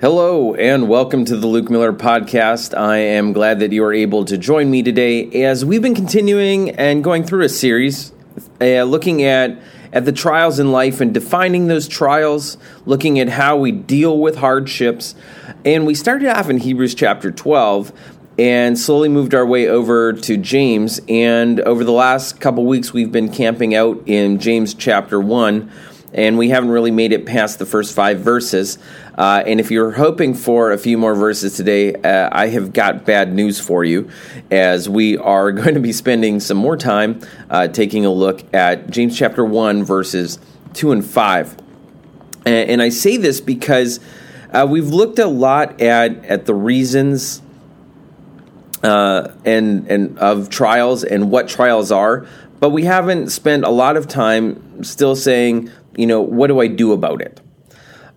Hello, and welcome to the Luke Miller Podcast. I am glad that you are able to join me today as we've been continuing and going through a series uh, looking at, at the trials in life and defining those trials, looking at how we deal with hardships. And we started off in Hebrews chapter 12 and slowly moved our way over to James. And over the last couple weeks, we've been camping out in James chapter 1 and we haven't really made it past the first five verses. Uh, and if you're hoping for a few more verses today, uh, I have got bad news for you, as we are going to be spending some more time uh, taking a look at James chapter 1, verses 2 and 5. And, and I say this because uh, we've looked a lot at, at the reasons. Uh, and and of trials and what trials are, but we haven't spent a lot of time still saying you know, what do I do about it?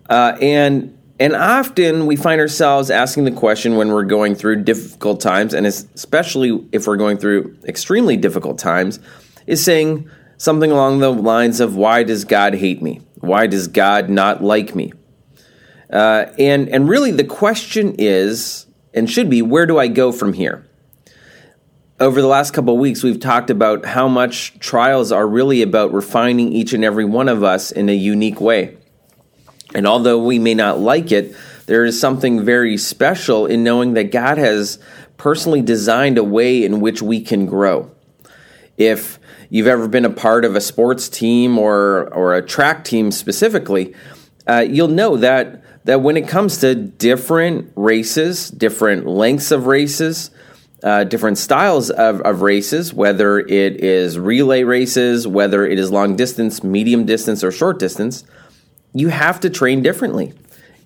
Uh, and and often we find ourselves asking the question when we're going through difficult times, and especially if we're going through extremely difficult times, is saying something along the lines of, "Why does God hate me? Why does God not like me?" Uh, and and really, the question is and should be, where do I go from here? Over the last couple of weeks, we've talked about how much trials are really about refining each and every one of us in a unique way. And although we may not like it, there is something very special in knowing that God has personally designed a way in which we can grow. If you've ever been a part of a sports team or, or a track team specifically, uh, you'll know that, that when it comes to different races, different lengths of races, uh, different styles of, of races, whether it is relay races, whether it is long distance, medium distance, or short distance, you have to train differently.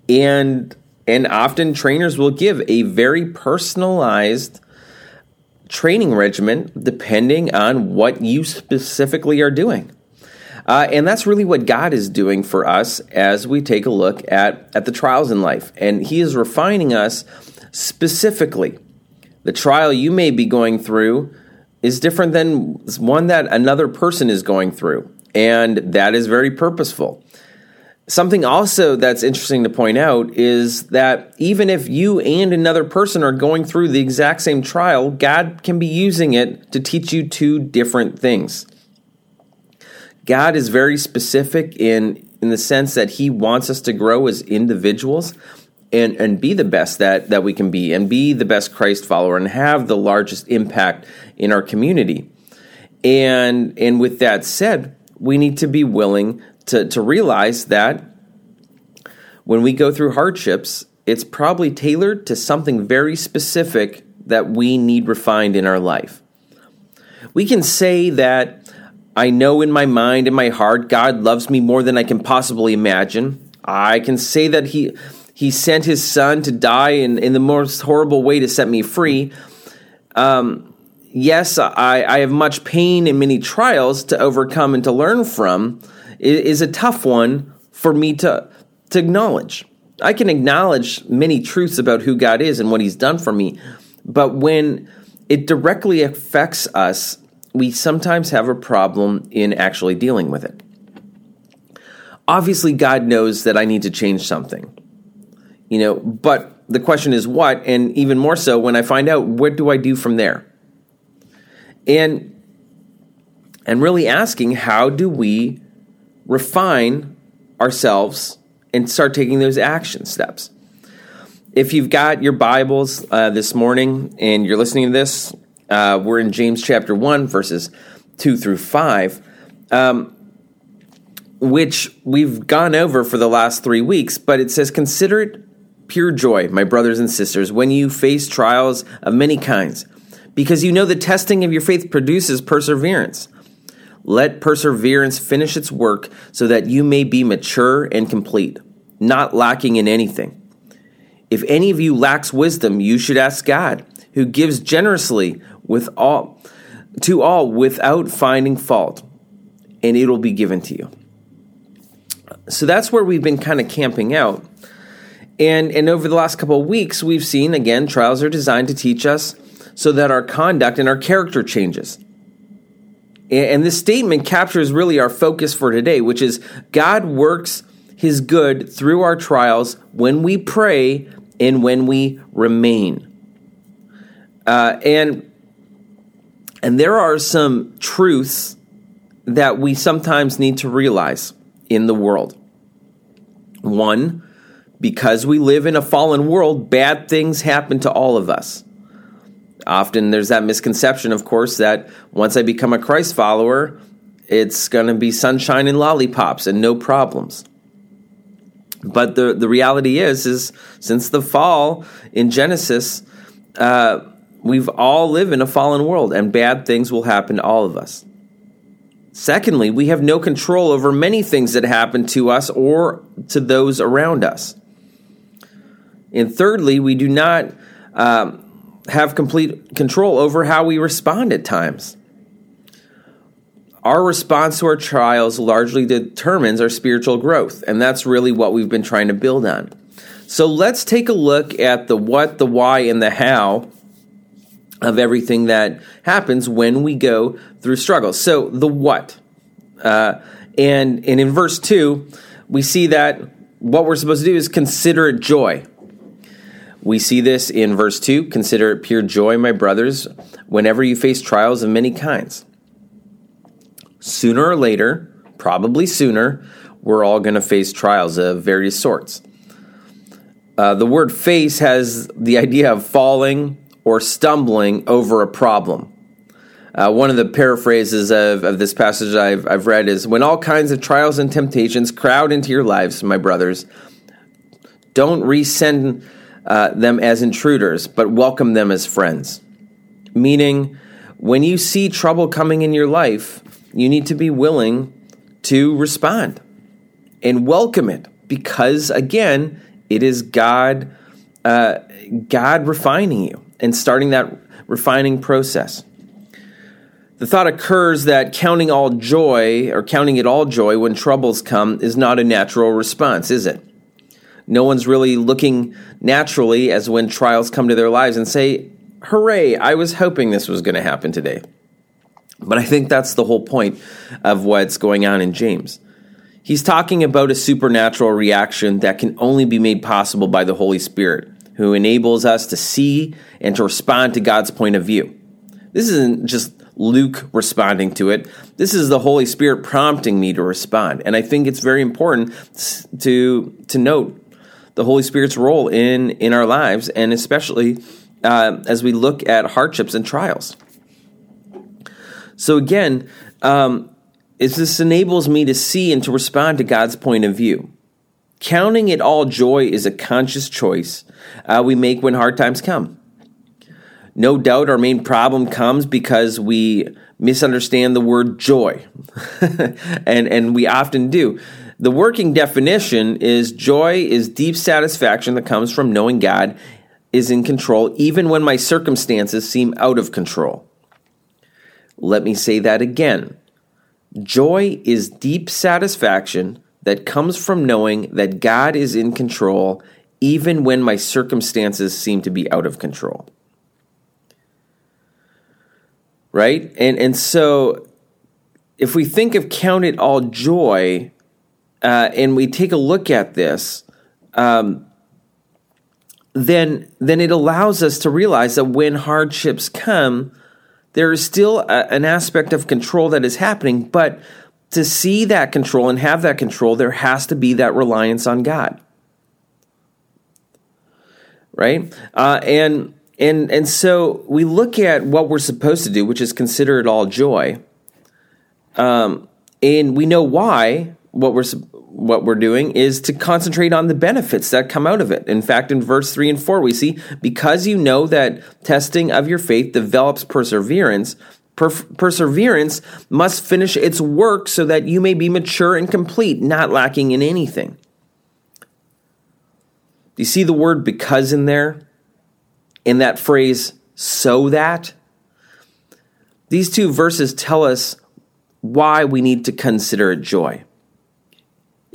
And and often trainers will give a very personalized training regimen depending on what you specifically are doing. Uh, and that's really what God is doing for us as we take a look at, at the trials in life. And He is refining us specifically the trial you may be going through is different than one that another person is going through, and that is very purposeful. Something also that's interesting to point out is that even if you and another person are going through the exact same trial, God can be using it to teach you two different things. God is very specific in in the sense that he wants us to grow as individuals, and and be the best that that we can be and be the best Christ follower and have the largest impact in our community. And and with that said, we need to be willing to to realize that when we go through hardships, it's probably tailored to something very specific that we need refined in our life. We can say that I know in my mind, in my heart, God loves me more than I can possibly imagine. I can say that He he sent his son to die in, in the most horrible way to set me free. Um, yes, I, I have much pain and many trials to overcome and to learn from. It is a tough one for me to, to acknowledge. I can acknowledge many truths about who God is and what He's done for me, but when it directly affects us, we sometimes have a problem in actually dealing with it. Obviously, God knows that I need to change something you know, but the question is what, and even more so when I find out what do I do from there? And and really asking how do we refine ourselves and start taking those action steps. If you've got your Bibles uh, this morning and you're listening to this, uh, we're in James chapter 1, verses 2 through 5, um, which we've gone over for the last three weeks, but it says, Consider it pure joy, my brothers and sisters, when you face trials of many kinds, because you know the testing of your faith produces perseverance. Let perseverance finish its work so that you may be mature and complete, not lacking in anything. If any of you lacks wisdom, you should ask God, who gives generously with all to all without finding fault, and it will be given to you. So that's where we've been kind of camping out and, and over the last couple of weeks, we've seen again, trials are designed to teach us so that our conduct and our character changes. And this statement captures really our focus for today, which is God works his good through our trials when we pray and when we remain. Uh, and and there are some truths that we sometimes need to realize in the world. One, because we live in a fallen world, bad things happen to all of us. Often there's that misconception, of course, that once I become a Christ follower, it's going to be sunshine and lollipops and no problems. But the, the reality is, is since the fall in Genesis, uh, we've all lived in a fallen world and bad things will happen to all of us. Secondly, we have no control over many things that happen to us or to those around us. And thirdly, we do not um, have complete control over how we respond at times. Our response to our trials largely determines our spiritual growth, and that's really what we've been trying to build on. So let's take a look at the what, the why, and the how of everything that happens when we go through struggles. So the what, uh, and and in verse two, we see that what we're supposed to do is consider it joy. We see this in verse 2 Consider it pure joy, my brothers, whenever you face trials of many kinds. Sooner or later, probably sooner, we're all going to face trials of various sorts. Uh, the word face has the idea of falling or stumbling over a problem. Uh, one of the paraphrases of, of this passage I've, I've read is When all kinds of trials and temptations crowd into your lives, my brothers, don't resend uh, them as intruders, but welcome them as friends. Meaning, when you see trouble coming in your life, you need to be willing to respond and welcome it because, again, it is God, uh, God refining you and starting that refining process. The thought occurs that counting all joy or counting it all joy when troubles come is not a natural response, is it? No one's really looking naturally as when trials come to their lives and say, Hooray, I was hoping this was going to happen today. But I think that's the whole point of what's going on in James. He's talking about a supernatural reaction that can only be made possible by the Holy Spirit, who enables us to see and to respond to God's point of view. This isn't just Luke responding to it. This is the Holy Spirit prompting me to respond. And I think it's very important to, to note the Holy Spirit's role in in our lives, and especially uh, as we look at hardships and trials. So again, um, is this enables me to see and to respond to God's point of view. Counting it all joy is a conscious choice uh, we make when hard times come. No doubt our main problem comes because we misunderstand the word joy. and, and we often do. The working definition is joy is deep satisfaction that comes from knowing God is in control, even when my circumstances seem out of control. Let me say that again. Joy is deep satisfaction that comes from knowing that God is in control, even when my circumstances seem to be out of control. Right? And, and so, if we think of count it all joy, uh, and we take a look at this, um, then then it allows us to realize that when hardships come, there is still a, an aspect of control that is happening, but to see that control and have that control, there has to be that reliance on God, right? Uh, and and and so we look at what we're supposed to do, which is consider it all joy. Um, and we know why what we're what we're doing is to concentrate on the benefits that come out of it. In fact, in verse 3 and 4, we see, because you know that testing of your faith develops perseverance, per- perseverance must finish its work so that you may be mature and complete, not lacking in anything. Do you see the word because in there? In that phrase, so that? These two verses tell us why we need to consider it joy.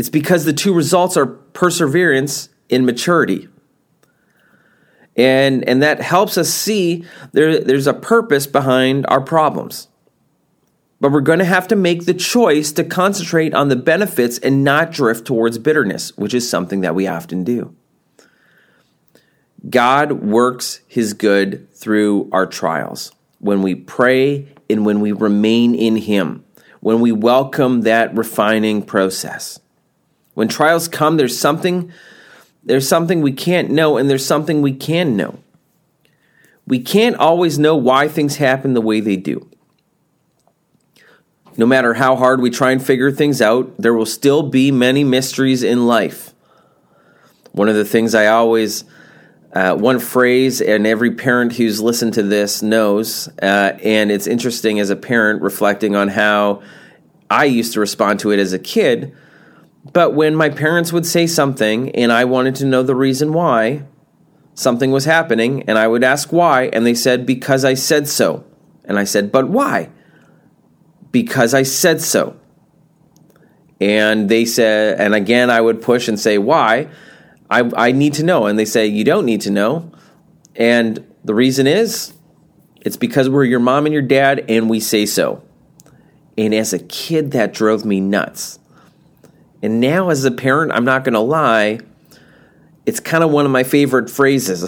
It's because the two results are perseverance and maturity. And, and that helps us see there, there's a purpose behind our problems. but we're going to have to make the choice to concentrate on the benefits and not drift towards bitterness, which is something that we often do. God works his good through our trials when we pray and when we remain in him, when we welcome that refining process. When trials come, there's something there's something we can't know and there's something we can know. We can't always know why things happen the way they do. No matter how hard we try and figure things out, there will still be many mysteries in life. One of the things I always, uh, one phrase, and every parent who's listened to this knows, uh, and it's interesting as a parent reflecting on how I used to respond to it as a kid. But when my parents would say something and I wanted to know the reason why something was happening, and I would ask why, and they said, Because I said so. And I said, But why? because I said so. And they said, and again, I would push and say, why? I, I need to know. And they say, you don't need to know. And the reason is, it's because we're your mom and your dad, and we say so. And as a kid, that drove me nuts. And now, as a parent, I'm not going to lie, it's kind of one of my favorite phrases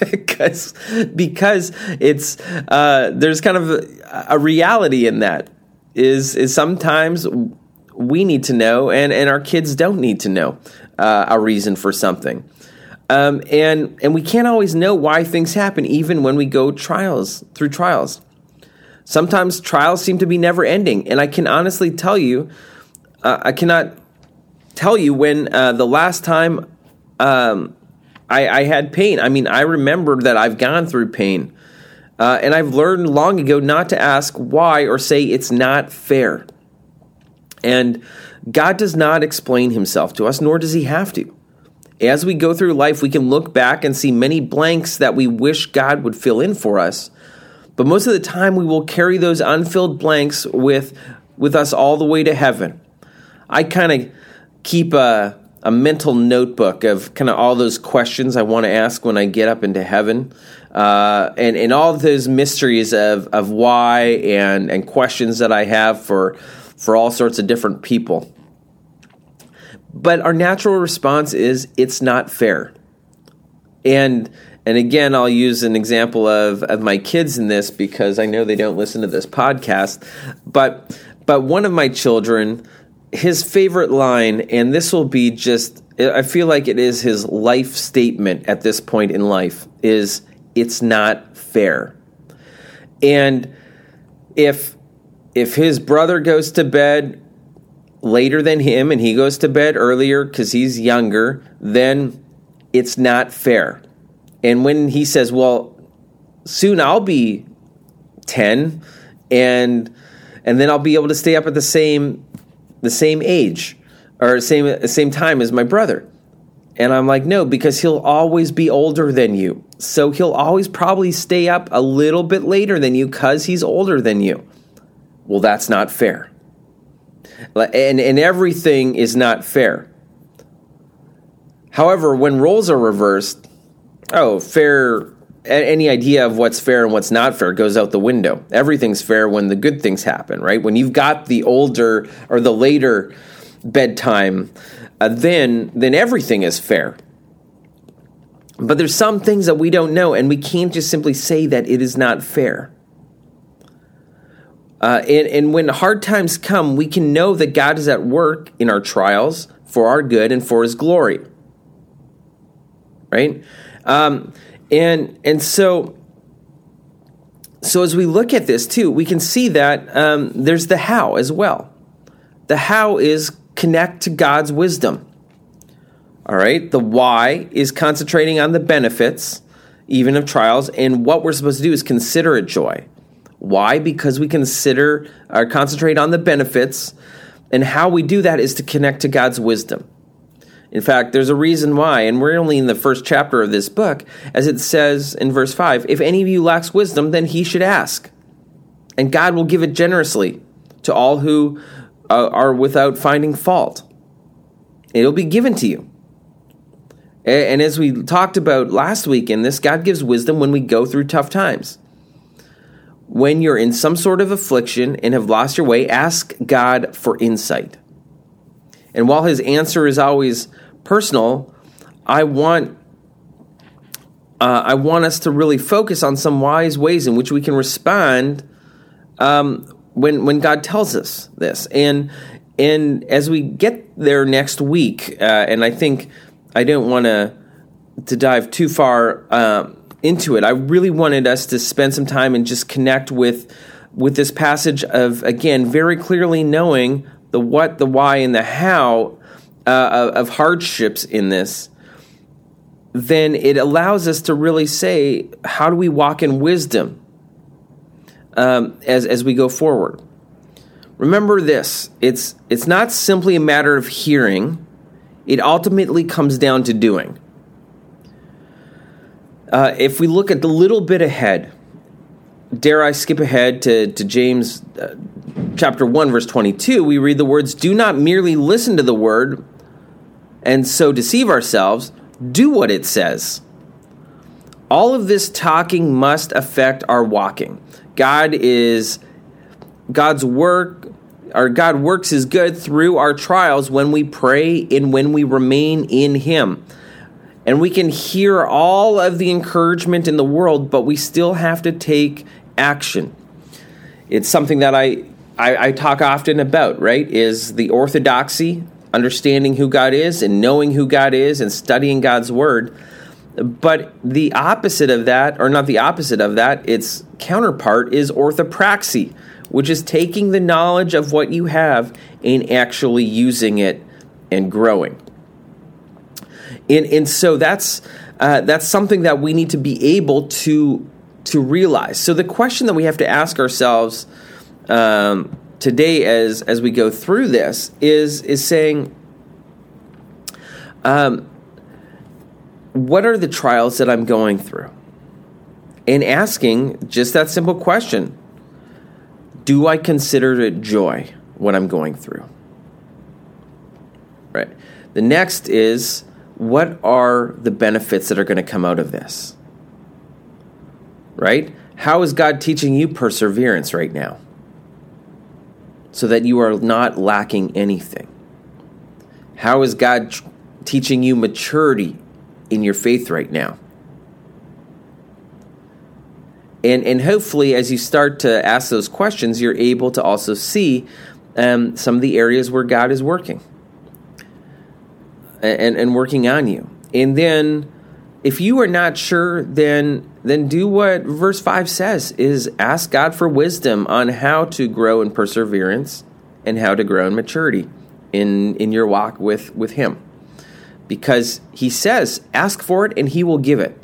because because it's uh, there's kind of a, a reality in that is is sometimes we need to know, and and our kids don't need to know uh, a reason for something. Um, and and we can't always know why things happen, even when we go trials through trials. Sometimes trials seem to be never ending, and I can honestly tell you, uh, I cannot tell you when uh, the last time um, I, I, had pain. I mean, I remember that I've gone through pain. Uh, and I've learned long ago not to ask why or say it's not fair. And God does not explain himself to us, nor does he have to. As we go through life, we can look back and see many blanks that we wish God would fill in for us. But most of the time, we will carry those unfilled blanks with, with us all the way to heaven. I kind of keep a, a mental notebook of kind of all those questions I want to ask when I get up into heaven uh, and and all those mysteries of of why and and questions that I have for for all sorts of different people. But our natural response is it's not fair. And and again, I'll use an example of, of my kids in this because I know they don't listen to this podcast. But but one of my children, his favorite line, and this will be just I feel like it is his life statement at this point in life, is it's not fair. And if if his brother goes to bed later than him and he goes to bed earlier cuz he's younger, then it's not fair. And when he says, "Well, soon I'll be 10 and and then I'll be able to stay up at the same the same age or same same time as my brother." And I'm like, "No, because he'll always be older than you." So he'll always probably stay up a little bit later than you because he's older than you. Well, that's not fair. And, and everything is not fair. However, when roles are reversed, oh, fair, any idea of what's fair and what's not fair goes out the window. Everything's fair when the good things happen, right? When you've got the older or the later bedtime, uh, then then everything is fair. But there's some things that we don't know, and we can't just simply say that it is not fair. Uh, and, and when hard times come, we can know that God is at work in our trials for our good and for His glory. Right? Um, and and so so as we look at this too, we can see that um, there's the how as well. The how is connect to God's wisdom. All right. The why is concentrating on the benefits, even of trials. And what we're supposed to do is consider it joy. Why? Because we consider or concentrate on the benefits. And how we do that is to connect to God's wisdom. In fact, there's a reason why, and we're only in the first chapter of this book, as it says in verse 5 if any of you lacks wisdom, then he should ask. And God will give it generously to all who uh, are without finding fault. It'll be given to you. And as we talked about last week in this, God gives wisdom when we go through tough times. when you're in some sort of affliction and have lost your way, ask God for insight. And while his answer is always personal, I want uh, I want us to really focus on some wise ways in which we can respond um, when when God tells us this. And and as we get there next week, uh, and I think I don't want to to dive too far um, into it. I really wanted us to spend some time and just connect with with this passage of again very clearly knowing the what, the why, and the how uh, of hardships in this. Then it allows us to really say, how do we walk in wisdom um, as as we go forward? Remember this: it's it's not simply a matter of hearing; it ultimately comes down to doing. Uh, if we look at the little bit ahead, dare I skip ahead to, to James uh, chapter 1, verse 22, we read the words, Do not merely listen to the word and so deceive ourselves, do what it says. All of this talking must affect our walking. God is God's work our God works his good through our trials when we pray and when we remain in him and we can hear all of the encouragement in the world, but we still have to take action. It's something that I, I, I, talk often about, right? Is the orthodoxy, understanding who God is and knowing who God is and studying God's word. But the opposite of that, or not the opposite of that, its counterpart is orthopraxy, which is taking the knowledge of what you have and actually using it and growing. And, and so that's uh, that's something that we need to be able to to realize. So the question that we have to ask ourselves um, today, as as we go through this, is is saying, um, what are the trials that I'm going through, and asking just that simple question: Do I consider it joy what I'm going through? Right. The next is what are the benefits that are going to come out of this? Right? How is God teaching you perseverance right now? So that you are not lacking anything. How is God teaching you maturity in your faith right now? And, and hopefully, as you start to ask those questions, you're able to also see um, some of the areas where God is working and, and working on you. And then if you are not sure, then then do what verse 5 says is ask God for wisdom on how to grow in perseverance and how to grow in maturity in in your walk with with him. Because he says, ask for it and he will give it.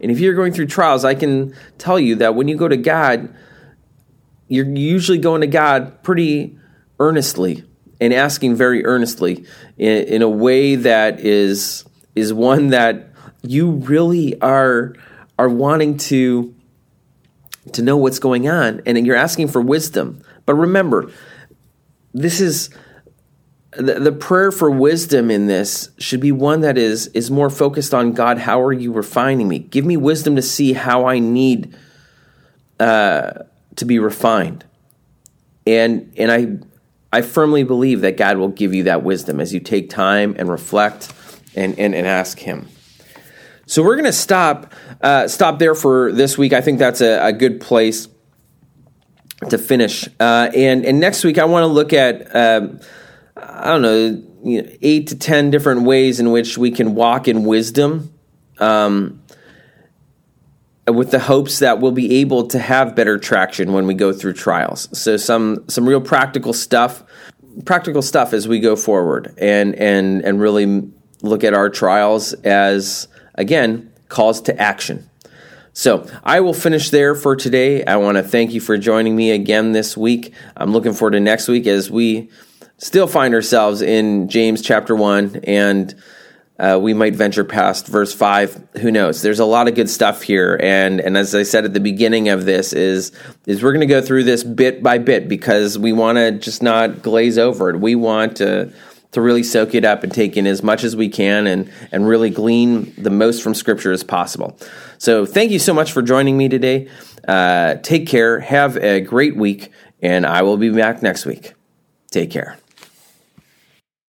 And if you're going through trials, I can tell you that when you go to God, you're usually going to God pretty earnestly and asking very earnestly in, in a way that is is one that you really are are wanting to to know what's going on and you're asking for wisdom. But remember this is the, the prayer for wisdom in this should be one that is is more focused on god how are you refining me? Give me wisdom to see how i need uh, to be refined. And and i I firmly believe that God will give you that wisdom as you take time and reflect and, and, and ask Him. So we're going to stop uh, stop there for this week. I think that's a, a good place to finish. Uh, and and next week I want to look at um, I don't know, you know, eight to ten different ways in which we can walk in wisdom. Um, with the hopes that we'll be able to have better traction when we go through trials. So some some real practical stuff, practical stuff as we go forward, and and and really look at our trials as again calls to action. So I will finish there for today. I want to thank you for joining me again this week. I'm looking forward to next week as we still find ourselves in James chapter one and uh, we might venture past verse five. Who knows? There's a lot of good stuff here, and and as I said at the beginning of this, is is we're going to go through this bit by bit because we want to just not glaze over it. We want to to really soak it up and take in as much as we can and, and really glean the most from Scripture as possible. So, thank you so much for joining me today. Uh, take care. Have a great week, and I will be back next week. Take care.